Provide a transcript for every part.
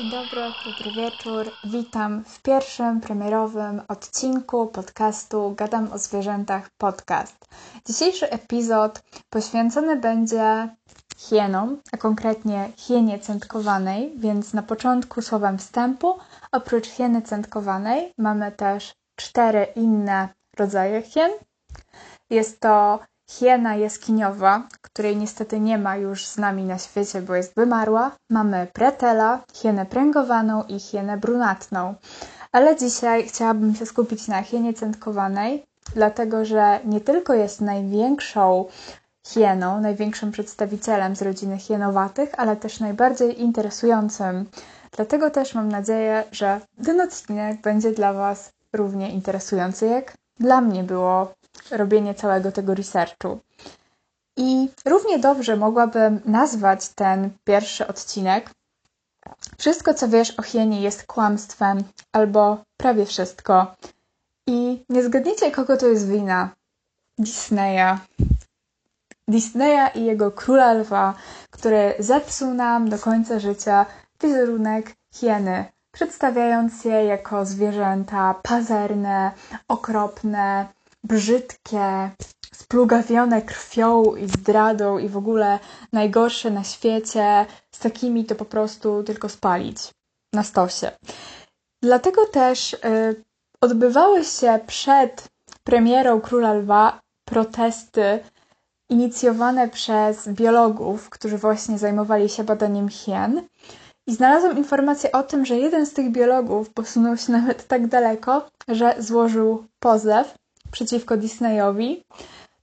Dzień dobry, dobry wieczór. Witam w pierwszym premierowym odcinku podcastu Gadam o zwierzętach podcast. Dzisiejszy epizod poświęcony będzie hienom, a konkretnie hienie centkowanej, więc na początku słowem wstępu, oprócz hieny centkowanej mamy też cztery inne rodzaje hien. Jest to hiena jaskiniowa, której niestety nie ma już z nami na świecie, bo jest wymarła. Mamy pretela, hienę pręgowaną i hienę brunatną. Ale dzisiaj chciałabym się skupić na hienie centkowanej, dlatego że nie tylko jest największą hieną, największym przedstawicielem z rodziny hienowatych, ale też najbardziej interesującym. Dlatego też mam nadzieję, że ten odcinek będzie dla Was równie interesujący, jak dla mnie było robienie całego tego researchu. I równie dobrze mogłabym nazwać ten pierwszy odcinek Wszystko, co wiesz o hienie jest kłamstwem, albo prawie wszystko. I nie zgadniecie, kogo to jest wina? Disneya. Disneya i jego króla lwa, który zepsuł nam do końca życia wizerunek hieny, przedstawiając je jako zwierzęta pazerne, okropne, brzydkie, splugawione krwią i zdradą i w ogóle najgorsze na świecie, z takimi to po prostu tylko spalić na stosie. Dlatego też y, odbywały się przed premierą Króla Lwa protesty inicjowane przez biologów, którzy właśnie zajmowali się badaniem hien. I znalazłam informację o tym, że jeden z tych biologów posunął się nawet tak daleko, że złożył pozew przeciwko Disneyowi,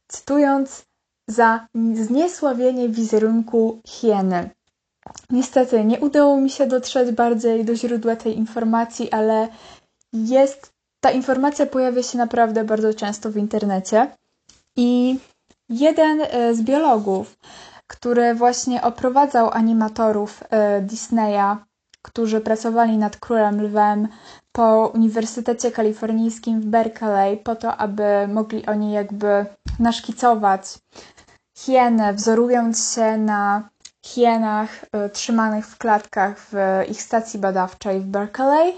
cytując za zniesławienie wizerunku hieny. Niestety nie udało mi się dotrzeć bardziej do źródła tej informacji, ale jest ta informacja pojawia się naprawdę bardzo często w internecie. I jeden e, z biologów, który właśnie oprowadzał animatorów e, Disneya, którzy pracowali nad Królem Lwem po Uniwersytecie Kalifornijskim w Berkeley, po to, aby mogli oni jakby naszkicować hieny, wzorując się na hienach y, trzymanych w klatkach w ich stacji badawczej w Berkeley,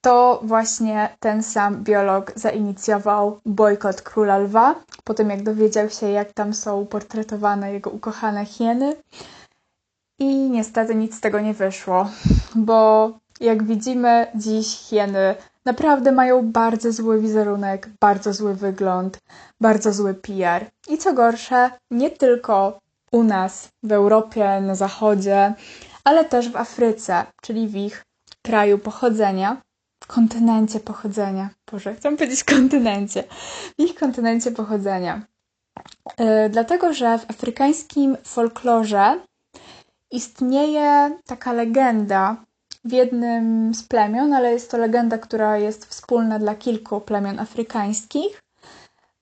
to właśnie ten sam biolog zainicjował bojkot króla lwa, po tym jak dowiedział się, jak tam są portretowane jego ukochane hieny. I niestety nic z tego nie wyszło, bo jak widzimy dziś hieny naprawdę mają bardzo zły wizerunek, bardzo zły wygląd, bardzo zły PR. I co gorsze, nie tylko u nas, w Europie, na Zachodzie, ale też w Afryce, czyli w ich kraju pochodzenia, w kontynencie pochodzenia. Boże, chciałam powiedzieć kontynencie. W ich kontynencie pochodzenia. Yy, dlatego, że w afrykańskim folklorze istnieje taka legenda w jednym z plemion, ale jest to legenda, która jest wspólna dla kilku plemion afrykańskich,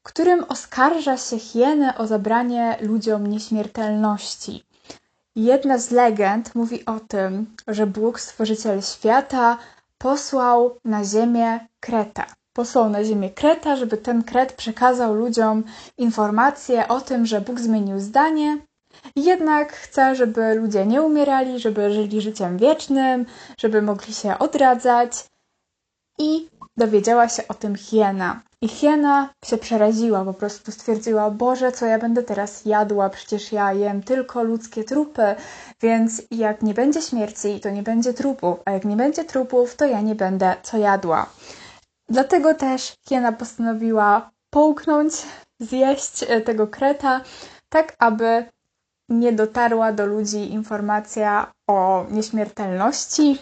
którym oskarża się hienę o zabranie ludziom nieśmiertelności. Jedna z legend mówi o tym, że Bóg, stworzyciel świata, posłał na ziemię kreta. Posłał na ziemię kreta, żeby ten kret przekazał ludziom informację o tym, że Bóg zmienił zdanie jednak chce, żeby ludzie nie umierali, żeby żyli życiem wiecznym, żeby mogli się odradzać. I dowiedziała się o tym hiena. I hiena się przeraziła, po prostu stwierdziła: Boże, co ja będę teraz jadła? Przecież ja jem tylko ludzkie trupy, więc jak nie będzie śmierci, to nie będzie trupów, a jak nie będzie trupów, to ja nie będę co jadła. Dlatego też hiena postanowiła połknąć, zjeść e, tego kreta, tak aby nie dotarła do ludzi informacja o nieśmiertelności,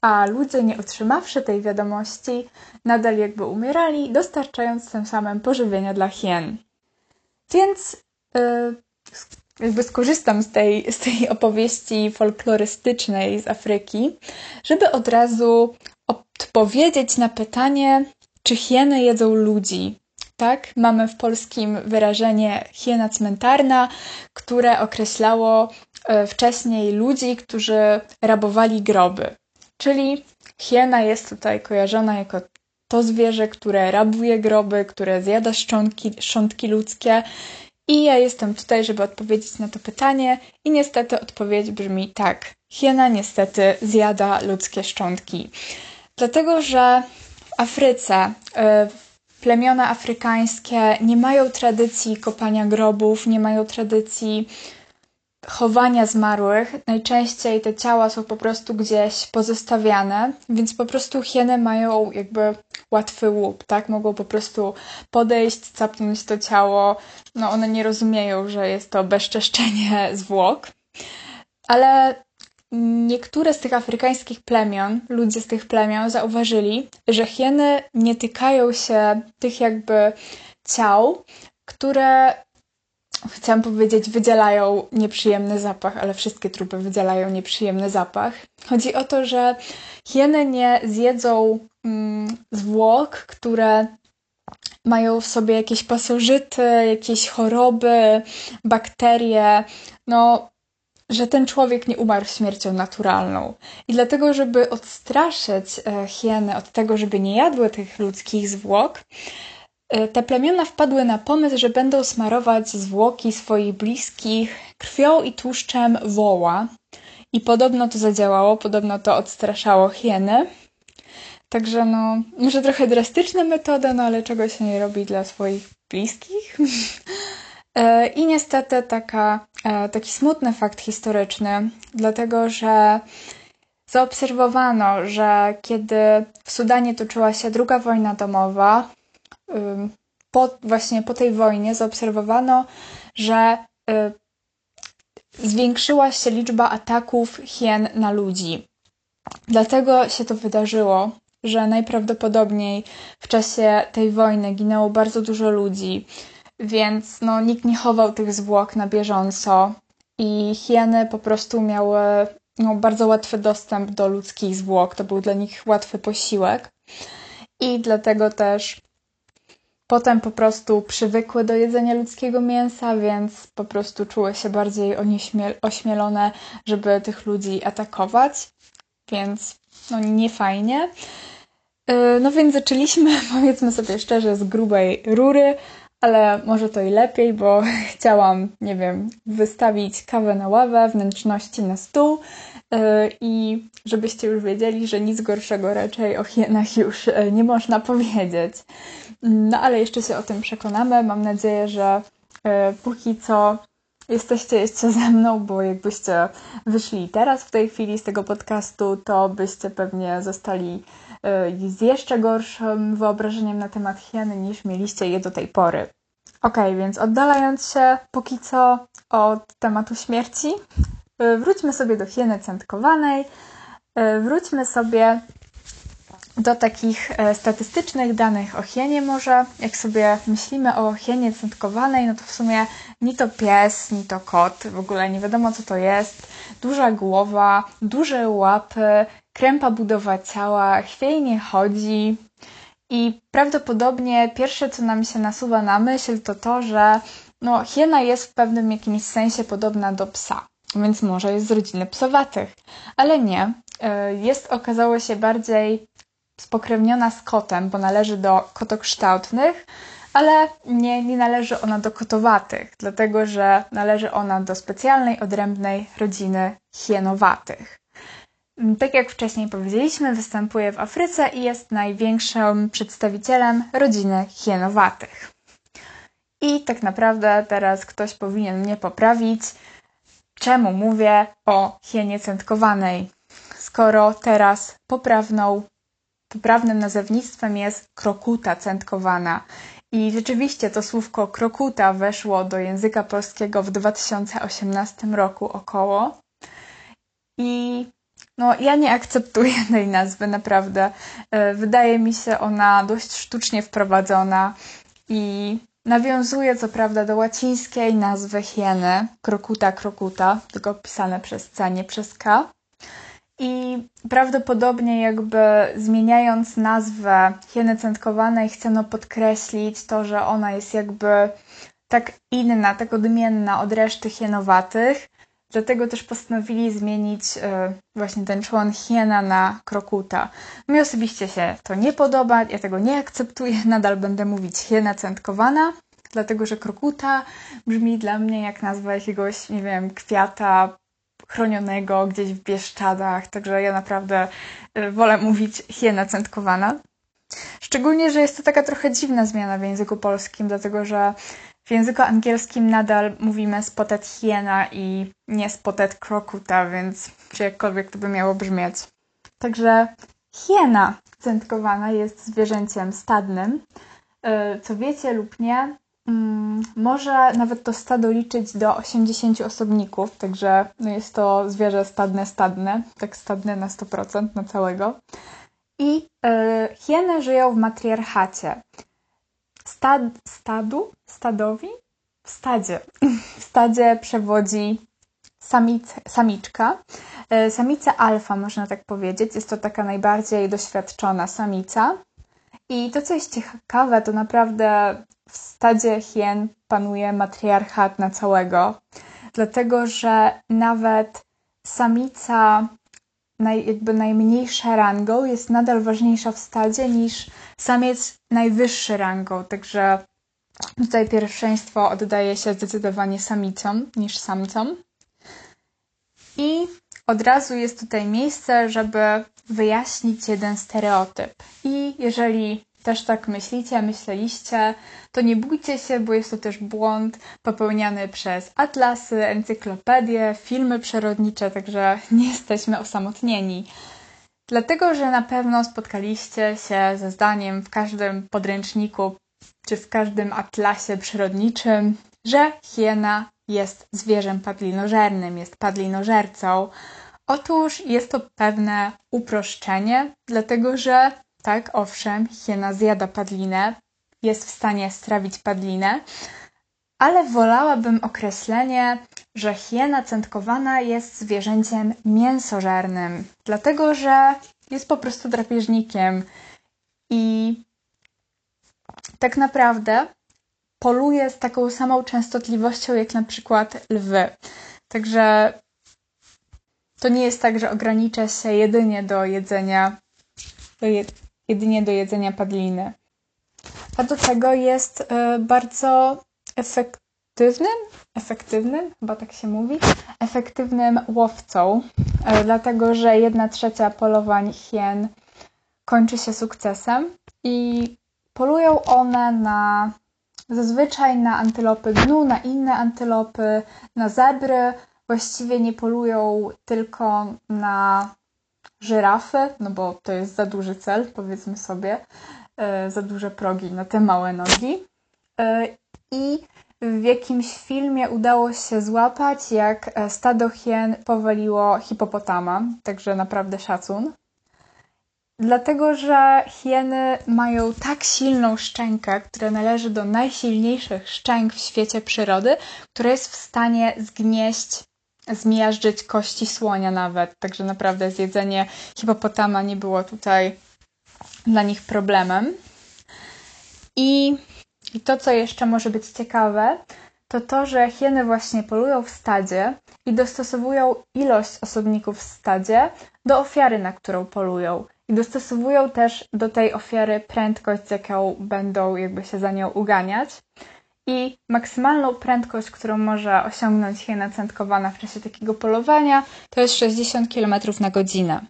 a ludzie, nie otrzymawszy tej wiadomości, nadal jakby umierali, dostarczając tym samym pożywienia dla hien. Więc yy, jakby skorzystam z tej, z tej opowieści folklorystycznej z Afryki, żeby od razu odpowiedzieć na pytanie, czy hieny jedzą ludzi tak? Mamy w polskim wyrażenie hiena cmentarna, które określało e, wcześniej ludzi, którzy rabowali groby. Czyli hiena jest tutaj kojarzona jako to zwierzę, które rabuje groby, które zjada szczątki, szczątki ludzkie. I ja jestem tutaj, żeby odpowiedzieć na to pytanie, i niestety odpowiedź brzmi tak. hiena niestety zjada ludzkie szczątki. Dlatego, że w Afryce y, plemiona afrykańskie nie mają tradycji kopania grobów, nie mają tradycji chowania zmarłych. Najczęściej te ciała są po prostu gdzieś pozostawiane, więc po prostu hieny mają jakby łatwy łup, tak? Mogą po prostu podejść, capnąć to ciało. No one nie rozumieją, że jest to bezczeszczenie zwłok. Ale niektóre z tych afrykańskich plemion, ludzie z tych plemion zauważyli, że hieny nie tykają się tych jakby ciał, które chciałam powiedzieć, wydzielają nieprzyjemny zapach, ale wszystkie trupy wydzielają nieprzyjemny zapach. Chodzi o to, że hieny nie zjedzą mm, zwłok, które mają w sobie jakieś pasożyty, jakieś choroby, bakterie. No, że ten człowiek nie umarł śmiercią naturalną. I dlatego, żeby odstraszyć e, hieny od tego, żeby nie jadły tych ludzkich zwłok, e, te plemiona wpadły na pomysł, że będą smarować zwłoki swoich bliskich krwią i tłuszczem woła. I podobno to zadziałało, podobno to odstraszało hieny. Także no, może trochę drastyczna metoda, no ale czego się nie robi dla swoich bliskich. E, I niestety taka, e, taki smutny fakt historyczny, dlatego że zaobserwowano, że kiedy w Sudanie toczyła się druga wojna domowa, po, właśnie po tej wojnie zaobserwowano, że y, zwiększyła się liczba ataków hien na ludzi. Dlatego się to wydarzyło, że najprawdopodobniej w czasie tej wojny ginęło bardzo dużo ludzi więc no, nikt nie chował tych zwłok na bieżąco i hieny po prostu miały no, bardzo łatwy dostęp do ludzkich zwłok. To był dla nich łatwy posiłek i dlatego też potem po prostu przywykły do jedzenia ludzkiego mięsa, więc po prostu czuły się bardziej ośmielone, żeby tych ludzi atakować, więc no nie fajnie. Y, no więc zaczęliśmy, powiedzmy sobie szczerze, z grubej rury, ale może to i lepiej, bo chciałam, nie wiem, wystawić kawę na ławę, wnętrzności na stół yy, i żebyście już wiedzieli, że nic gorszego raczej o hienach już yy, nie można powiedzieć. No ale jeszcze się o tym przekonamy. Mam nadzieję, że yy, póki co jesteście jeszcze ze mną, bo jakbyście wyszli teraz w tej chwili z tego podcastu, to byście pewnie zostali z jeszcze gorszym wyobrażeniem na temat hieny niż mieliście je do tej pory. Ok, więc oddalając się póki co od tematu śmierci, y, wróćmy sobie do hieny centkowanej. Y, wróćmy sobie do takich e, statystycznych danych o hienie może. Jak sobie myślimy o hienie centkowanej, no to w sumie ni to pies, ni to kot, w ogóle nie wiadomo co to jest. Duża głowa, duże łapy, krępa budowa ciała, chwiejnie chodzi, i prawdopodobnie pierwsze, co nam się nasuwa na myśl, to to, że no, hiena jest w pewnym jakimś sensie podobna do psa, więc może jest z rodziny psowatych. Ale nie. E, jest, okazało się, bardziej spokrewniona z kotem, bo należy do kotokształtnych, ale nie, nie należy ona do kotowatych, dlatego że należy ona do specjalnej, odrębnej rodziny hienowatych. Tak jak wcześniej powiedzieliśmy, występuje w Afryce i jest największym przedstawicielem rodziny hienowatych. I tak naprawdę teraz ktoś powinien mnie poprawić, czemu mówię o hienie centkowanej, skoro teraz poprawną, poprawnym nazewnictwem jest krokuta centkowana. I rzeczywiście to słówko krokuta weszło do języka polskiego w 2018 roku około. I no, ja nie akceptuję tej nazwy, naprawdę. E, wydaje mi się ona dość sztucznie wprowadzona i nawiązuje co prawda do łacińskiej nazwy hieny, krokuta krokuta, tylko pisane przez C, nie przez K. I prawdopodobnie jakby zmieniając nazwę hieny centkowanej chciano podkreślić to, że ona jest jakby tak inna, tak odmienna od reszty hienowatych, Dlatego też postanowili zmienić e, właśnie ten człon hiena na krokuta. Mi osobiście się to nie podoba, ja tego nie akceptuję, nadal będę mówić hiena centkowana, dlatego że krokuta brzmi dla mnie jak nazwa jakiegoś, nie wiem, kwiata chronionego gdzieś w Bieszczadach, także ja naprawdę y, wolę mówić hiena centkowana. Szczególnie, że jest to taka trochę dziwna zmiana w języku polskim, dlatego że w języku angielskim nadal mówimy spotted hiena i nie spotted krokuta, więc czy jakkolwiek to by miało brzmieć. Także hiena centkowana jest zwierzęciem stadnym. Y, co wiecie lub nie, mm, może nawet to stado liczyć do 80 osobników, także no jest to zwierzę stadne, stadne, tak stadne na 100% na całego. I y, hieny żyją w matriarchacie. Stad, stadu? Stadowi? W stadzie. W stadzie przewodzi samic, samiczka. Y, samica alfa, można tak powiedzieć. Jest to taka najbardziej doświadczona samica. I to, co jest ciekawe, to naprawdę w stadzie hien panuje matriarchat na całego, dlatego że nawet samica naj, jakby najmniejsza rangą jest nadal ważniejsza w stadzie niż samiec najwyższy rangą, także tutaj pierwszeństwo oddaje się zdecydowanie samicom niż samcom. I od razu jest tutaj miejsce, żeby wyjaśnić jeden stereotyp. I jeżeli też tak myślicie, myśleliście, to nie bójcie się, bo jest to też błąd popełniany przez atlasy, encyklopedie, filmy przyrodnicze, także nie jesteśmy osamotnieni. Dlatego, że na pewno spotkaliście się ze zdaniem w każdym podręczniku czy w każdym atlasie przyrodniczym, że hiena jest zwierzem padlinożernym, jest padlinożercą. Otóż jest to pewne uproszczenie, dlatego że tak, owszem, hiena zjada padlinę, jest w stanie strawić padlinę, ale wolałabym określenie, że hiena centkowana jest zwierzęciem mięsożernym, dlatego że jest po prostu drapieżnikiem i tak naprawdę poluje z taką samą częstotliwością jak na przykład lwy. Także to nie jest tak, że ogranicza się jedynie do jedzenia, do jedynie do jedzenia padliny. A do tego jest y, bardzo efektywnym, efektywnym, chyba tak się mówi, efektywnym łowcą, y, dlatego że jedna trzecia polowań hien kończy się sukcesem i polują one na zazwyczaj na antylopy gnu, na inne antylopy, na zebry. Właściwie nie polują tylko na żyrafy, no bo to jest za duży cel, powiedzmy sobie, e, za duże progi na te małe nogi. E, I w jakimś filmie udało się złapać, jak e, stado hien powaliło hipopotama, także naprawdę szacun. Dlatego, że hieny mają tak silną szczękę, która należy do najsilniejszych szczęk w świecie przyrody, która jest w stanie zgnieść zmiażdżyć kości słonia nawet. Także naprawdę zjedzenie hipopotama nie było tutaj dla nich problemem. I, to, co jeszcze może być ciekawe, to to, że hieny właśnie polują w stadzie i dostosowują ilość osobników w stadzie do ofiary, na którą polują. I dostosowują też do tej ofiary prędkość, z jaką będą jakby się za nią uganiać i maksymalną prędkość, którą może osiągnąć hiena centkowana w czasie takiego polowania, to jest 60 km na godzinę.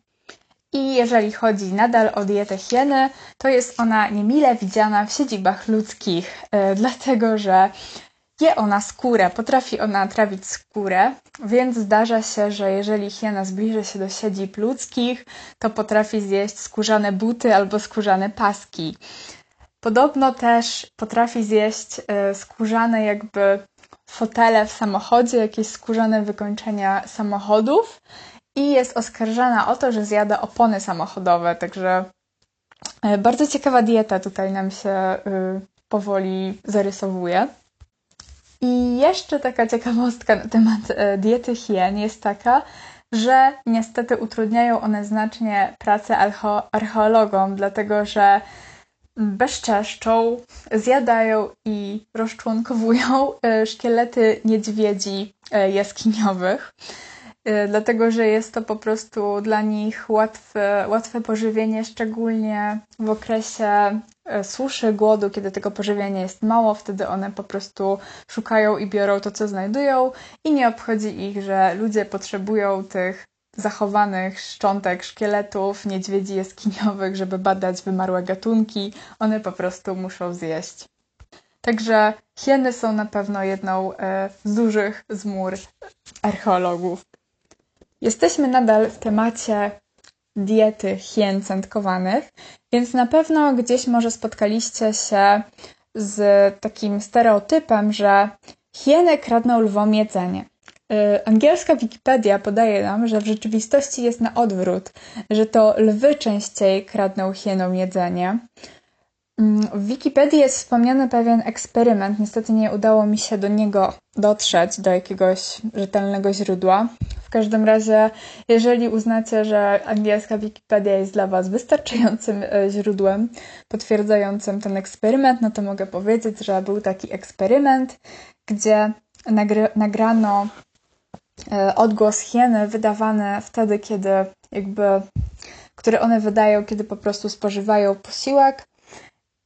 I jeżeli chodzi nadal o dietę hieny, to jest ona niemile widziana w siedzibach ludzkich, yy, dlatego że je ona skórę, potrafi ona trawić skórę, więc zdarza się, że jeżeli hiena zbliży się do siedzib ludzkich, to potrafi zjeść skórzane buty albo skórzane paski. Podobno też potrafi zjeść e, skórzane jakby fotele w samochodzie, jakieś skórzane wykończenia samochodów i jest oskarżana o to, że zjada opony samochodowe, także e, bardzo ciekawa dieta tutaj nam się y, powoli zarysowuje. I jeszcze taka ciekawostka na temat e, diety hien jest taka, że niestety utrudniają one znacznie pracę archeologom, dlatego że bezczeszczą, zjadają i rozczłonkowują e, szkielety niedźwiedzi e, jaskiniowych. y, dlatego że jest to po prostu dla nich łatwe, łatwe pożywienie, szczególnie w okresie suszy, głodu, kiedy tego pożywienia jest mało, wtedy one po prostu szukają i biorą to, co znajdują i nie obchodzi ich, że ludzie potrzebują tych zachowanych szczątek szkieletów niedźwiedzi jaskiniowych, żeby badać wymarłe gatunki. One po prostu muszą zjeść. Także hieny są na pewno jedną e, z dużych zmór archeologów. Jesteśmy nadal w temacie diety hien centkowanych, więc na pewno gdzieś może spotkaliście się z takim stereotypem, że hieny kradną lwom jedzenie. E, angielska Wikipedia podaje nam, że w rzeczywistości jest na odwrót, że to lwy częściej kradną hienom jedzenie. Mm, w Wikipedii jest wspomniany pewien eksperyment. Niestety nie udało mi się do niego dotrzeć, do jakiegoś rzetelnego źródła. W każdym razie, jeżeli uznacie, że angielska Wikipedia jest dla Was wystarczającym e, źródłem potwierdzającym ten eksperyment, no to mogę powiedzieć, że był taki eksperyment, gdzie nagrano odgłos hieny wydawany wtedy, kiedy jakby, który one wydają, kiedy po prostu spożywają posiłek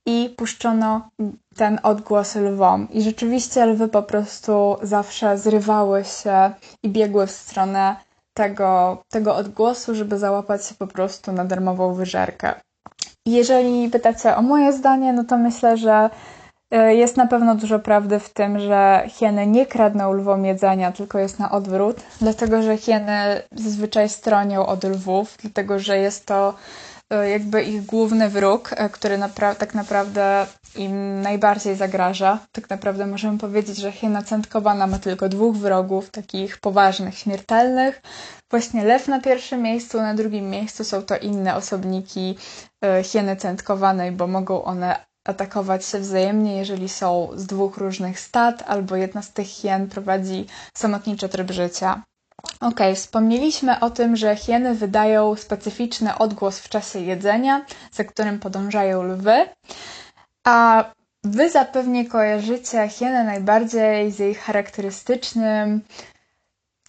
i puszczono ten odgłos lwom. I rzeczywiście lwy po prostu zawsze zrywały się i biegły w stronę tego, tego odgłosu, żeby załapać się po prostu na darmową wyżerkę. Jeżeli pytacie o moje zdanie, no to myślę, że e, jest na pewno dużo prawdy w tym, że hieny nie kradną lwom jedzenia, tylko jest na odwrót, dlatego że hieny zazwyczaj stronią od lwów, dlatego że jest to E, jakby ich główny wróg, e, który napra tak naprawdę im najbardziej zagraża. Tak naprawdę możemy powiedzieć, że hiena centkowana ma tylko dwóch wrogów, takich poważnych, śmiertelnych. Właśnie lew na pierwszym miejscu, na drugim miejscu są to inne osobniki e, hieny centkowanej, bo mogą one atakować się wzajemnie, jeżeli są z dwóch różnych stad, albo jedna z tych hien prowadzi samotniczy tryb życia. Ok, wspomnieliśmy o tym, że hieny wydają specyficzny odgłos w czasie jedzenia, za którym podążają lwy, a Wy zapewnie kojarzycie hienę najbardziej z jej charakterystycznym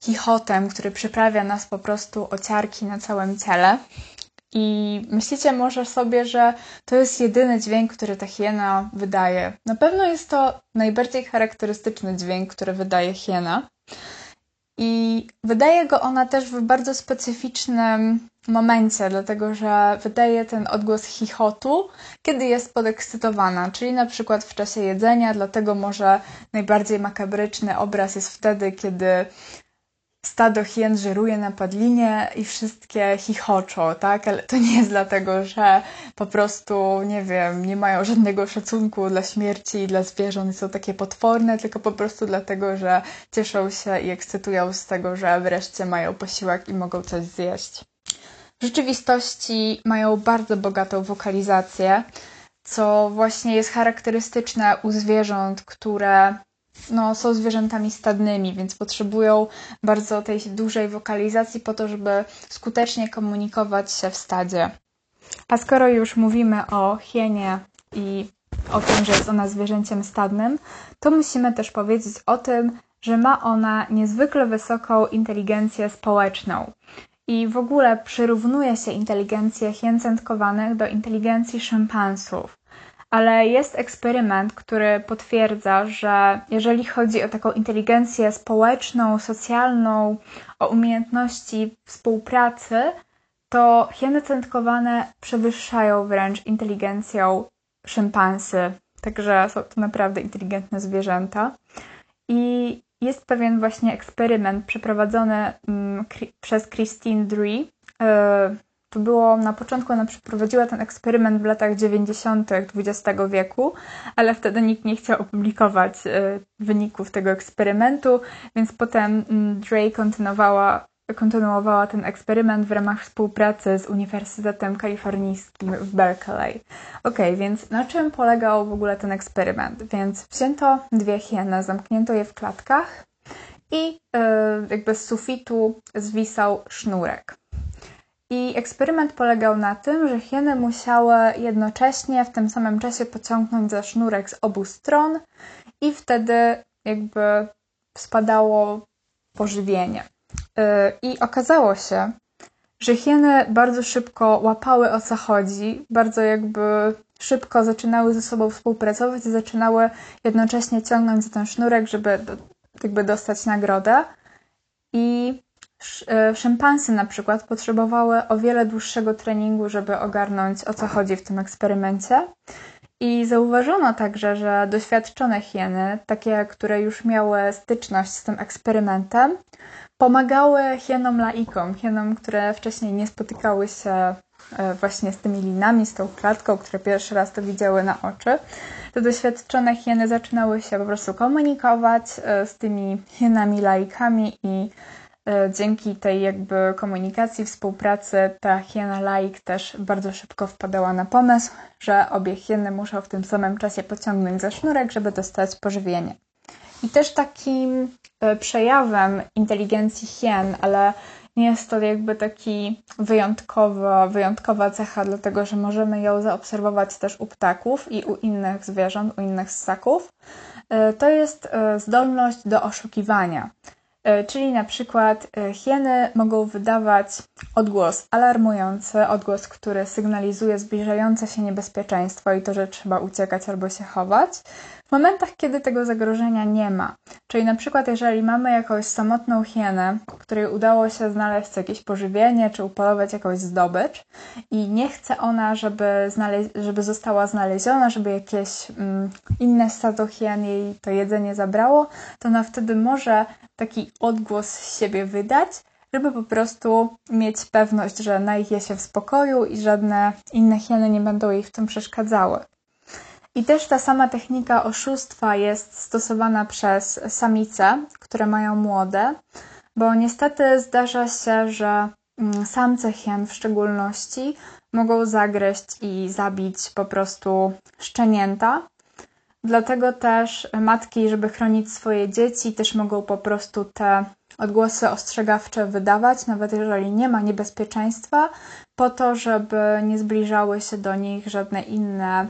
chichotem, który przyprawia nas po prostu o ciarki na całym ciele. I myślicie może sobie, że to jest jedyny dźwięk, który ta hiena wydaje. Na pewno jest to najbardziej charakterystyczny dźwięk, który wydaje hiena. I wydaje go ona też w bardzo specyficznym momencie, dlatego że wydaje ten odgłos chichotu, kiedy jest podekscytowana, czyli na przykład w czasie jedzenia, dlatego może najbardziej makabryczny obraz jest wtedy, kiedy stado hien żeruje na padlinie i wszystkie chichoczą, tak? Ale to nie jest dlatego, że po prostu, nie wiem, nie mają żadnego szacunku dla śmierci i dla zwierząt, są takie potworne, tylko po prostu dlatego, że cieszą się i ekscytują z tego, że wreszcie mają posiłek i mogą coś zjeść. W rzeczywistości mają bardzo bogatą wokalizację, co właśnie jest charakterystyczne u zwierząt, które no, są zwierzętami stadnymi, więc potrzebują bardzo tej dużej wokalizacji po to, żeby skutecznie komunikować się w stadzie. A skoro już mówimy o hienie i o tym, że jest ona zwierzęciem stadnym, to musimy też powiedzieć o tym, że ma ona niezwykle wysoką inteligencję społeczną. I w ogóle przyrównuje się inteligencję hien do inteligencji szympansów ale jest eksperyment, który potwierdza, że jeżeli chodzi o taką inteligencję społeczną, socjalną, o umiejętności współpracy, to hieny centkowane przewyższają wręcz inteligencją szympansy. Także są to naprawdę inteligentne zwierzęta. I jest pewien właśnie eksperyment przeprowadzony mm, przez Christine Dree, to było na początku, ona przeprowadziła ten eksperyment w latach 90. XX wieku, ale wtedy nikt nie chciał opublikować y, wyników tego eksperymentu, więc potem mm, Dre kontynuowała, kontynuowała ten eksperyment w ramach współpracy z Uniwersytetem Kalifornijskim w Berkeley. Ok, więc na czym polegał w ogóle ten eksperyment? Więc wzięto dwie hieny, zamknięto je w klatkach i yy, jakby z sufitu zwisał sznurek. I eksperyment polegał na tym, że hieny musiały jednocześnie w tym samym czasie pociągnąć za sznurek z obu stron i wtedy jakby spadało pożywienie. I okazało się, że hieny bardzo szybko łapały o co chodzi, bardzo jakby szybko zaczynały ze sobą współpracować i zaczynały jednocześnie ciągnąć za ten sznurek, żeby jakby dostać nagrodę. I szympansy na przykład potrzebowały o wiele dłuższego treningu, żeby ogarnąć o co chodzi w tym eksperymencie. I zauważono także, że doświadczone hieny, takie, które już miały styczność z tym eksperymentem, pomagały hienom laikom, hienom, które wcześniej nie spotykały się e, właśnie z tymi linami, z tą klatką, które pierwszy raz to widziały na oczy. Te doświadczone hieny zaczynały się po prostu komunikować e, z tymi hienami laikami i e, dzięki tej jakby komunikacji, współpracy ta hiena laik też bardzo szybko wpadała na pomysł, że obie hieny muszą w tym samym czasie pociągnąć za sznurek, żeby dostać pożywienie. I też takim e, przejawem inteligencji hien, ale nie jest to jakby taki wyjątkowa, wyjątkowa cecha, dlatego że możemy ją zaobserwować też u ptaków i u innych zwierząt, u innych ssaków. E, to jest e, zdolność do oszukiwania. Czyli na przykład hieny mogą wydawać odgłos alarmujący, odgłos, który sygnalizuje zbliżające się niebezpieczeństwo i to, że trzeba uciekać albo się chować. W momentach, kiedy tego zagrożenia nie ma, czyli na przykład jeżeli mamy jakąś samotną hienę, której udało się znaleźć jakieś pożywienie czy upolować jakąś zdobycz i nie chce ona, żeby, żeby została znaleziona, żeby jakieś mm, inne stado hien jej to jedzenie zabrało, to ona wtedy może taki odgłos z siebie wydać, żeby po prostu mieć pewność, że najje się w spokoju i żadne inne hieny nie będą jej w tym przeszkadzały. I też ta sama technika oszustwa jest stosowana przez samice, które mają młode, bo niestety zdarza się, że mm, samce hien w szczególności mogą zagryźć i zabić po prostu szczenięta. Dlatego też matki, żeby chronić swoje dzieci, też mogą po prostu te odgłosy ostrzegawcze wydawać, nawet jeżeli nie ma niebezpieczeństwa, po to, żeby nie zbliżały się do nich żadne inne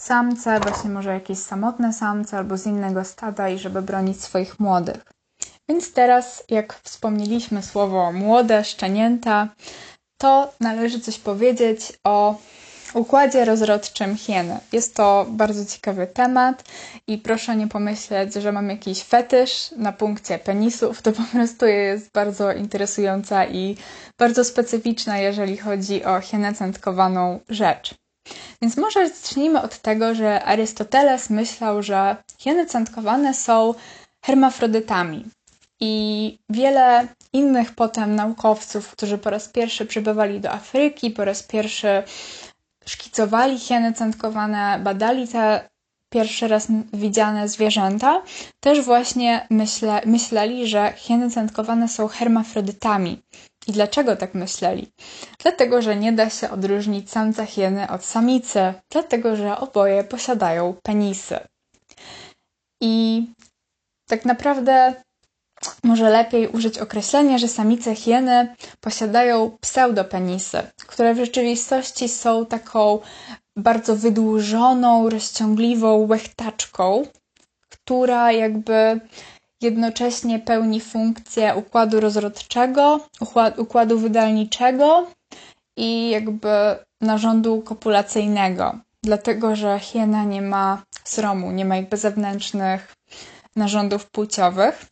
samce, właśnie może jakieś samotne samce albo z innego stada i żeby bronić swoich młodych. Więc teraz, jak wspomnieliśmy słowo młode, szczenięta, to należy coś powiedzieć o układzie rozrodczym hieny. Jest to bardzo ciekawy temat i proszę nie pomyśleć, że mam jakiś fetysz na punkcie penisów. To po prostu jest bardzo interesująca i bardzo specyficzna, jeżeli chodzi o hienę centkowaną rzecz. Więc może zacznijmy od tego, że Arystoteles myślał, że hieny centkowane są hermafrodytami. I wiele innych potem naukowców, którzy po raz pierwszy przybywali do Afryki, po raz pierwszy szkicowali hieny centkowane, badali te pierwszy raz widziane zwierzęta, też właśnie myśle, myśleli, że hieny centkowane są hermafrodytami. I dlaczego tak myśleli? Dlatego, że nie da się odróżnić samca hieny od samicy, dlatego, że oboje posiadają penisy. I tak naprawdę może lepiej użyć określenia, że samice hieny posiadają pseudopenisy, które w rzeczywistości są taką bardzo wydłużoną, rozciągliwą łechtaczką, która jakby jednocześnie pełni funkcję układu rozrodczego, układu wydalniczego i jakby narządu kopulacyjnego. Dlatego, że hiena nie ma sromu, nie ma jakby zewnętrznych narządów płciowych.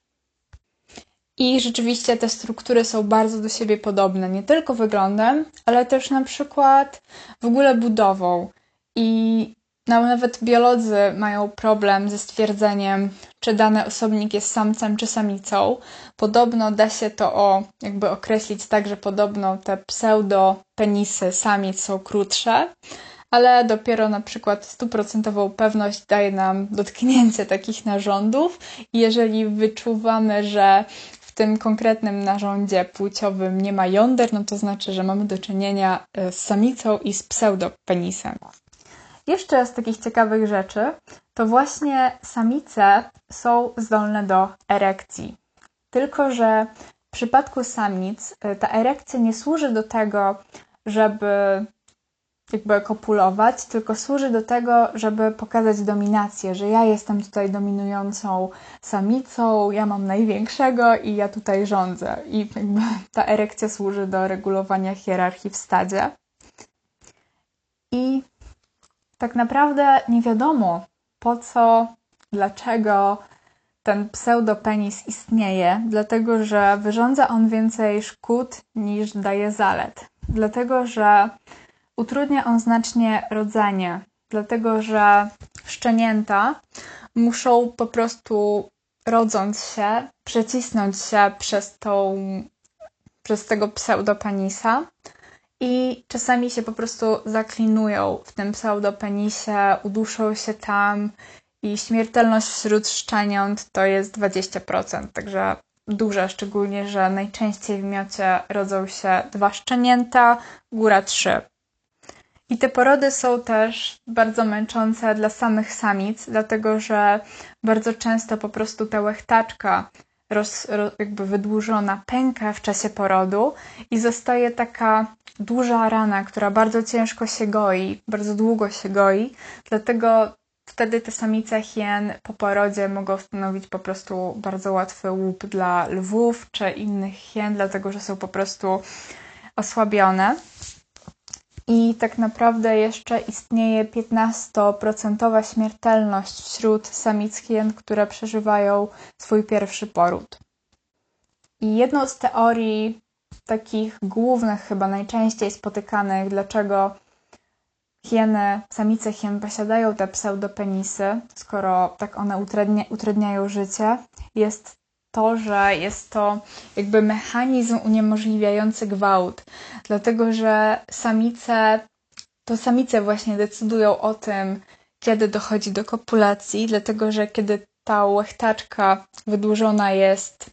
I rzeczywiście te struktury są bardzo do siebie podobne, nie tylko wyglądem, ale też na przykład w ogóle budową. I nawet biolodzy mają problem ze stwierdzeniem, czy dany osobnik jest samcem czy samicą. Podobno da się to o, jakby określić tak, że podobno te pseudopenisy samic są krótsze, ale dopiero na przykład stuprocentową pewność daje nam dotknięcie takich narządów. I jeżeli wyczuwamy, że w tym konkretnym narządzie płciowym nie ma jąder, no to znaczy, że mamy do czynienia e, z samicą i z pseudopenisem. Jeszcze z takich ciekawych rzeczy, to właśnie samice są zdolne do erekcji. Tylko, że w przypadku samic y, ta erekcja nie służy do tego, żeby jakby kopulować, tylko służy do tego, żeby pokazać dominację, że ja jestem tutaj dominującą samicą, ja mam największego i ja tutaj rządzę. I jakby ta erekcja służy do regulowania hierarchii w stadzie. I tak naprawdę nie wiadomo po co, dlaczego ten pseudopenis istnieje, dlatego że wyrządza on więcej szkód niż daje zalet. Dlatego, że utrudnia on znacznie rodzenie, dlatego że szczenięta muszą po prostu rodząc się, przecisnąć się przez tą, przez tego pseudopenisa i czasami się po prostu zaklinują w tym pseudopenisie, uduszą się tam i śmiertelność wśród szczeniąt to jest 20%, także duże, szczególnie, że najczęściej w miocie rodzą się dwa szczenięta, góra trzy. I te porody są też bardzo męczące dla samych samic, dlatego że bardzo często po prostu ta łechtaczka roz, roz, jakby wydłużona pęka w czasie porodu i zostaje taka duża rana, która bardzo ciężko się goi, bardzo długo się goi, dlatego wtedy te samice hien po porodzie mogą stanowić po prostu bardzo łatwy łup dla lwów czy innych hien, dlatego że są po prostu osłabione. I tak naprawdę jeszcze istnieje 15% śmiertelność wśród samic hien, które przeżywają swój pierwszy poród. I jedną z teorii takich głównych, chyba najczęściej spotykanych, dlaczego hieny, samice hien posiadają te pseudopenisy, skoro tak one utrudnia, utrudniają życie, jest to, że jest to jakby mechanizm uniemożliwiający gwałt, dlatego że samice, to samice właśnie decydują o tym, kiedy dochodzi do kopulacji, dlatego że kiedy ta łechtaczka wydłużona jest,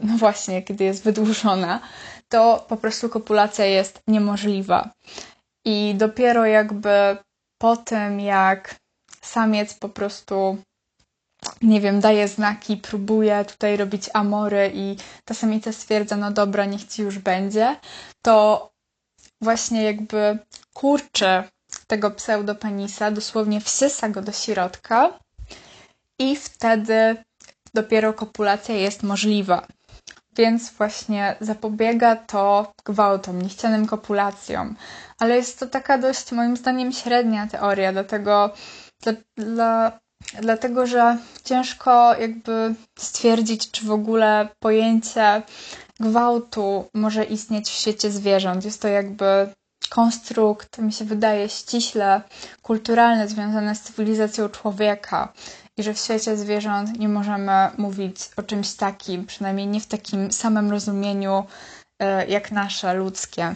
no właśnie, kiedy jest wydłużona, to po prostu kopulacja jest niemożliwa. I dopiero jakby po tym, jak samiec po prostu, nie wiem, daje znaki, próbuje tutaj robić amory i ta samica stwierdza, no dobra, niech ci już będzie, to właśnie jakby kurczy tego pseudopenisa, dosłownie wsysa go do środka i wtedy dopiero kopulacja jest możliwa więc właśnie zapobiega to gwałtom, niechcianym kopulacjom. Ale jest to taka dość, moim zdaniem, średnia teoria, dlatego, dla, dla, dlatego że ciężko jakby stwierdzić, czy w ogóle pojęcie gwałtu może istnieć w świecie zwierząt. Jest to jakby konstrukt, mi się wydaje, ściśle kulturalny, związany z cywilizacją człowieka i że w świecie zwierząt nie możemy mówić o czymś takim, przynajmniej nie w takim samym rozumieniu e, jak nasze ludzkie.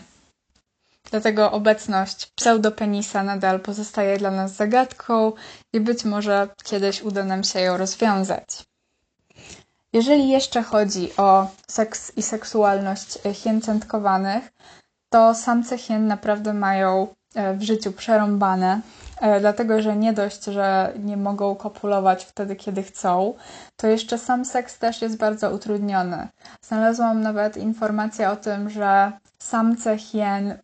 Dlatego obecność pseudopenisa nadal pozostaje dla nas zagadką i być może kiedyś uda nam się ją rozwiązać. Jeżeli jeszcze chodzi o seks i seksualność hien centkowanych, to samce hien naprawdę mają e, w życiu przerąbane. E, dlatego że nie dość, że nie mogą kopulować wtedy, kiedy chcą, to jeszcze sam seks też jest bardzo utrudniony. Znalazłam nawet informację o tym, że samce hien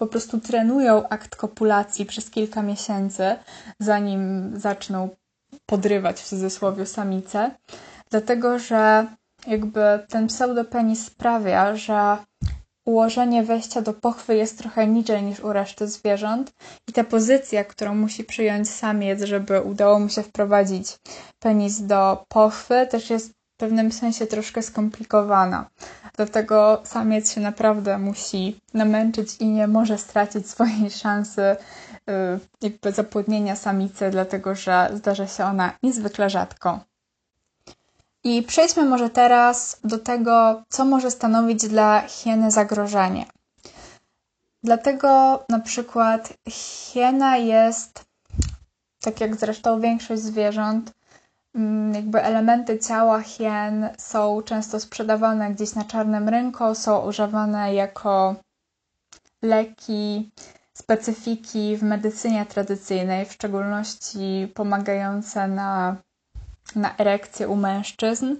po prostu trenują akt kopulacji przez kilka miesięcy, zanim zaczną podrywać w cudzysłowie samice, dlatego że jakby ten pseudopenis sprawia, że ułożenie wejścia do pochwy jest trochę niżej niż u reszty zwierząt i ta pozycja, którą musi przyjąć samiec, żeby udało mu się wprowadzić penis do pochwy, też jest w pewnym sensie troszkę skomplikowana. Dlatego samiec się naprawdę musi namęczyć i nie może stracić swojej szansy yy, jakby zapłodnienia samicy, dlatego że zdarza się ona niezwykle rzadko. I przejdźmy może teraz do tego, co może stanowić dla hieny zagrożenie. Dlatego na przykład hiena jest, tak jak zresztą większość zwierząt, jakby elementy ciała hien są często sprzedawane gdzieś na czarnym rynku, są używane jako leki, specyfiki w medycynie tradycyjnej, w szczególności pomagające na na erekcję u mężczyzn.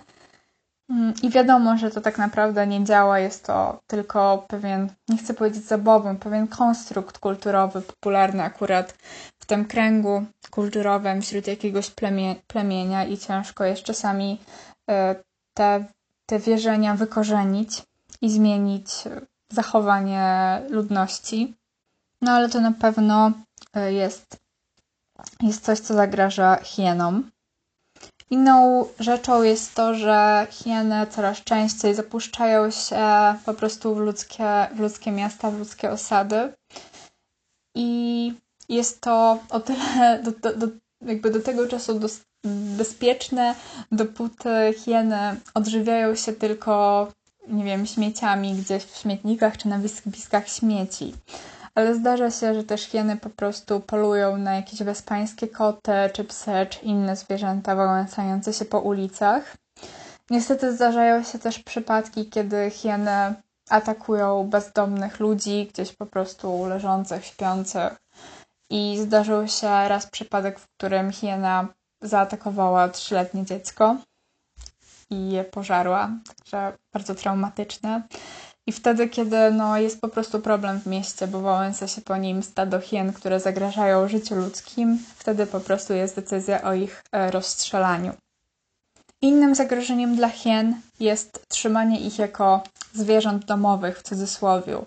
Mm, I wiadomo, że to tak naprawdę nie działa, jest to tylko pewien, nie chcę powiedzieć zabawą, pewien konstrukt kulturowy, popularny akurat tym kręgu kulturowym wśród jakiegoś plemie, plemienia i ciężko jest czasami e, te, te wierzenia wykorzenić i zmienić zachowanie ludności. No ale to na pewno e, jest, jest coś, co zagraża hienom. Inną rzeczą jest to, że hieny coraz częściej zapuszczają się po prostu w ludzkie, w ludzkie miasta, w ludzkie osady. I jest to o tyle do, do, do, jakby do tego czasu do, bezpieczne, dopóty hieny odżywiają się tylko, nie wiem, śmieciami gdzieś w śmietnikach czy na wysypiskach śmieci ale zdarza się, że też hieny po prostu polują na jakieś wespańskie koty, czy psy, czy inne zwierzęta wałęsające się po ulicach. Niestety zdarzają się też przypadki, kiedy hieny atakują bezdomnych ludzi, gdzieś po prostu leżących, śpiących. I zdarzył się raz przypadek, w którym hiena zaatakowała trzyletnie dziecko i je pożarła, także bardzo traumatyczne. I wtedy, kiedy no, jest po prostu problem w mieście, bo wałęsa się po nim stado hien, które zagrażają życiu ludzkim, wtedy po prostu jest decyzja o ich e, rozstrzelaniu. Innym zagrożeniem dla hien jest trzymanie ich jako zwierząt domowych w cudzysłowie,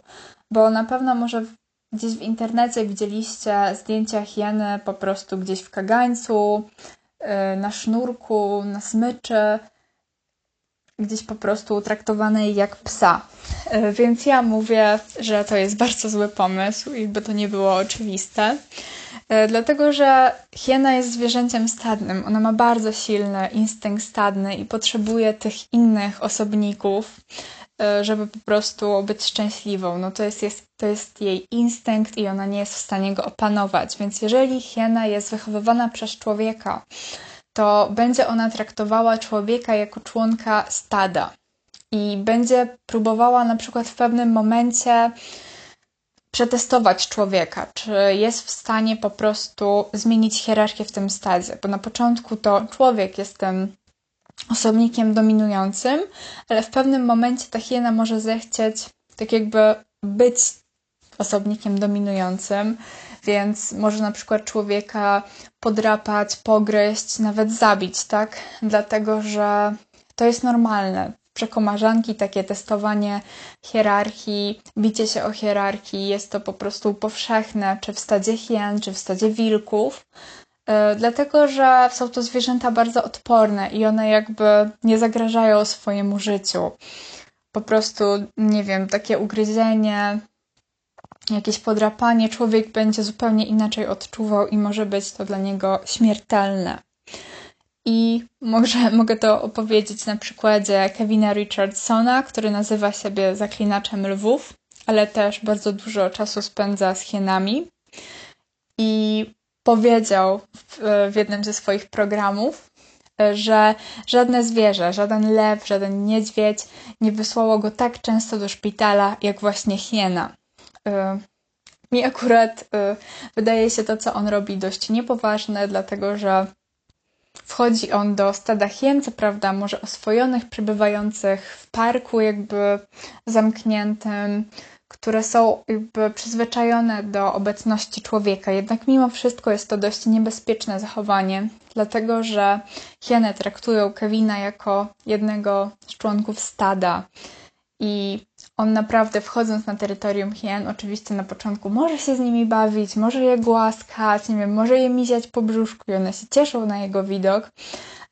bo na pewno może gdzieś w internecie widzieliście zdjęcia hieny po prostu gdzieś w kagańcu, e, na sznurku, na smyczy, gdzieś po prostu traktowanej jak psa. E, więc ja mówię, że to jest bardzo zły pomysł, jakby to nie było oczywiste. E, dlatego, że hiena jest zwierzęciem stadnym. Ona ma bardzo silny instynkt stadny i potrzebuje tych innych osobników, żeby po prostu być szczęśliwą. No to jest, jest, to jest jej instynkt i ona nie jest w stanie go opanować. Więc jeżeli hiena jest wychowywana przez człowieka, to będzie ona traktowała człowieka jako członka stada i będzie próbowała na przykład w pewnym momencie przetestować człowieka, czy jest w stanie po prostu zmienić hierarchię w tym stadzie, bo na początku to człowiek jest tym osobnikiem dominującym, ale w pewnym momencie ta hiena może zechcieć tak jakby być osobnikiem dominującym, więc może na przykład człowieka podrapać, pogryźć, nawet zabić, tak? Dlatego, że to jest normalne. Przekomarzanki, takie testowanie hierarchii, bicie się o hierarchii, jest to po prostu powszechne, czy w stadzie hien, czy w stadzie wilków. Yy, dlatego, że są to zwierzęta bardzo odporne i one jakby nie zagrażają swojemu życiu. Po prostu, nie wiem, takie ugryzienie, jakieś podrapanie, człowiek będzie zupełnie inaczej odczuwał i może być to dla niego śmiertelne. I może, mogę to opowiedzieć na przykładzie Kevina Richardsona, który nazywa siebie zaklinaczem lwów, ale też bardzo dużo czasu spędza z hienami. I powiedział w, w jednym ze swoich programów, że żadne zwierzę, żaden lew, żaden niedźwiedź nie wysłało go tak często do szpitala, jak właśnie hiena. Y, mi akurat y, wydaje się to, co on robi, dość niepoważne, dlatego że wchodzi on do stada hien, co prawda może oswojonych, przebywających w parku jakby zamkniętym, które są jakby przyzwyczajone do obecności człowieka. Jednak mimo wszystko jest to dość niebezpieczne zachowanie, dlatego że hieny traktują Kevina jako jednego z członków stada i on naprawdę wchodząc na terytorium hien, oczywiście na początku może się z nimi bawić, może je głaskać, nie wiem, może je miziać po brzuszku i one się cieszą na jego widok,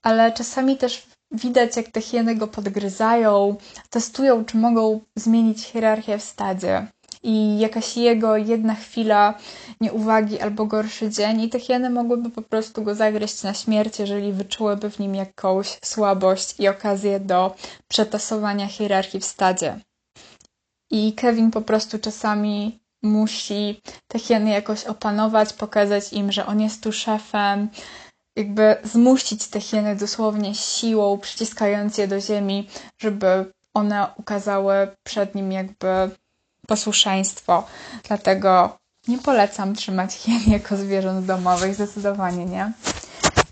ale czasami też widać, jak te hieny go podgryzają, testują, czy mogą zmienić hierarchię w stadzie i jakaś jego jedna chwila nieuwagi albo gorszy dzień i te hieny mogłyby po prostu go zagryźć na śmierć, jeżeli wyczułyby w nim jakąś słabość i okazję do przetasowania hierarchii w stadzie. I Kevin po prostu czasami musi te hieny jakoś opanować, pokazać im, że on jest tu szefem, jakby zmusić te hieny dosłownie siłą, przyciskając je do ziemi, żeby one ukazały przed nim jakby posłuszeństwo. Dlatego nie polecam trzymać hien jako zwierząt domowych, zdecydowanie nie.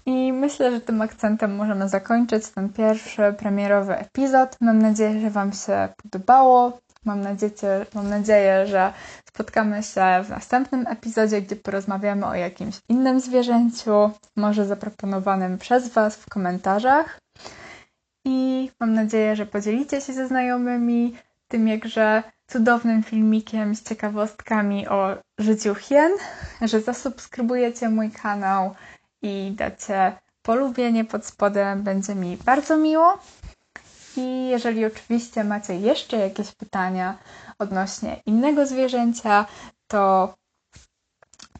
I myślę, że tym akcentem możemy zakończyć ten pierwszy premierowy epizod. Mam nadzieję, że Wam się podobało. Mam nadzieję, mam nadzieję, że spotkamy się w następnym epizodzie, gdzie porozmawiamy o jakimś innym zwierzęciu, może zaproponowanym przez Was w komentarzach. I mam nadzieję, że podzielicie się ze znajomymi tym jakże cudownym filmikiem z ciekawostkami o życiu hien, że zasubskrybujecie mój kanał i dacie polubienie pod spodem, będzie mi bardzo miło. I jeżeli oczywiście macie jeszcze jakieś pytania odnośnie innego zwierzęcia, to,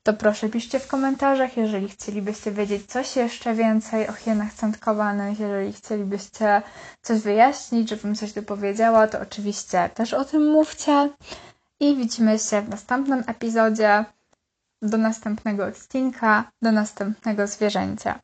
to proszę piszcie w komentarzach. Jeżeli chcielibyście wiedzieć coś jeszcze więcej o hienach centkowanych, jeżeli chcielibyście coś wyjaśnić, żebym coś dopowiedziała, to oczywiście też o tym mówcie. I widzimy się w następnym epizodzie. Do następnego odcinka, do następnego zwierzęcia.